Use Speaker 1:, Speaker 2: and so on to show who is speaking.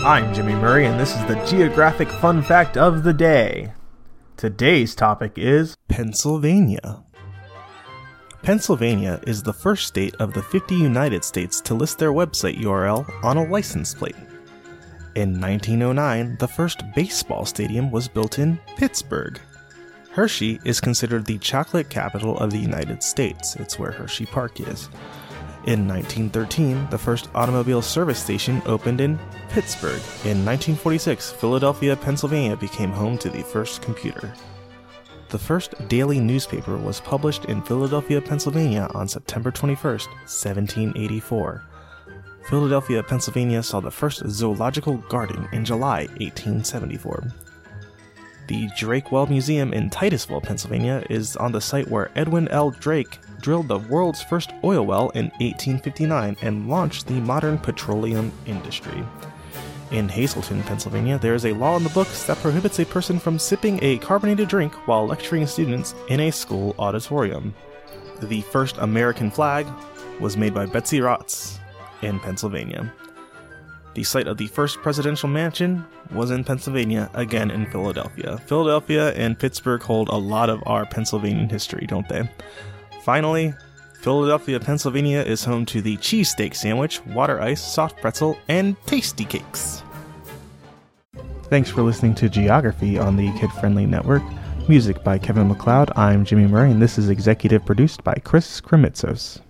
Speaker 1: I'm Jimmy Murray, and this is the Geographic Fun Fact of the Day. Today's topic is
Speaker 2: Pennsylvania. Pennsylvania is the first state of the 50 United States to list their website URL on a license plate. In 1909, the first baseball stadium was built in Pittsburgh. Hershey is considered the chocolate capital of the United States. It's where Hershey Park is. In 1913, the first automobile service station opened in Pittsburgh. In 1946, Philadelphia, Pennsylvania became home to the first computer. The first daily newspaper was published in Philadelphia, Pennsylvania on September 21, 1784. Philadelphia, Pennsylvania saw the first zoological garden in July 1874. The Drake Well Museum in Titusville, Pennsylvania is on the site where Edwin L. Drake drilled the world's first oil well in 1859 and launched the modern petroleum industry. In Hazleton, Pennsylvania, there is a law in the books that prohibits a person from sipping a carbonated drink while lecturing students in a school auditorium. The first American flag was made by Betsy Ross in Pennsylvania. The site of the first presidential mansion was in Pennsylvania, again in Philadelphia. Philadelphia and Pittsburgh hold a lot of our Pennsylvanian history, don't they? Finally, Philadelphia, Pennsylvania is home to the cheesesteak sandwich, water ice, soft pretzel, and tasty cakes. Thanks for listening to Geography on the Kid Friendly Network. Music by Kevin MacLeod. I'm Jimmy Murray, and this is executive produced by Chris Kremitzos.